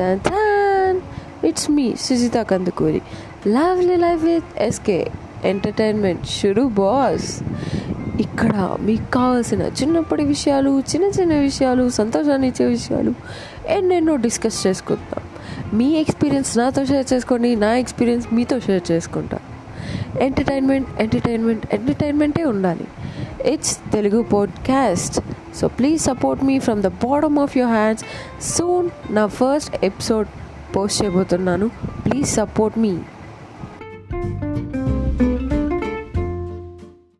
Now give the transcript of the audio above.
Tan it's me Sujitha Kandukuri lovely life with SK entertainment షురు boss ఇక్కడ మీకు కావాల్సిన చిన్నప్పటి విషయాలు చిన్న చిన్న విషయాలు సంతోషాన్ని ఇచ్చే విషయాలు ఎన్నెన్నో డిస్కస్ చేసుకుంటాం. మీ ఎక్స్పీరియన్స్ నాతో షేర్ చేసుకోండి నా ఎక్స్పీరియన్స్ మీతో షేర్ చేసుకుంటా. ఎంటర్టైన్మెంట్ ఎంటర్టైన్మెంట్ ఎంటర్టైన్మెంటే ఉండాలి. It's Telugu podcast so please support me from the bottom of your hands soon నా ఫస్ట్ ఎపిసోడ్ పోస్ట్ చేయబోతున్నాను. Please support me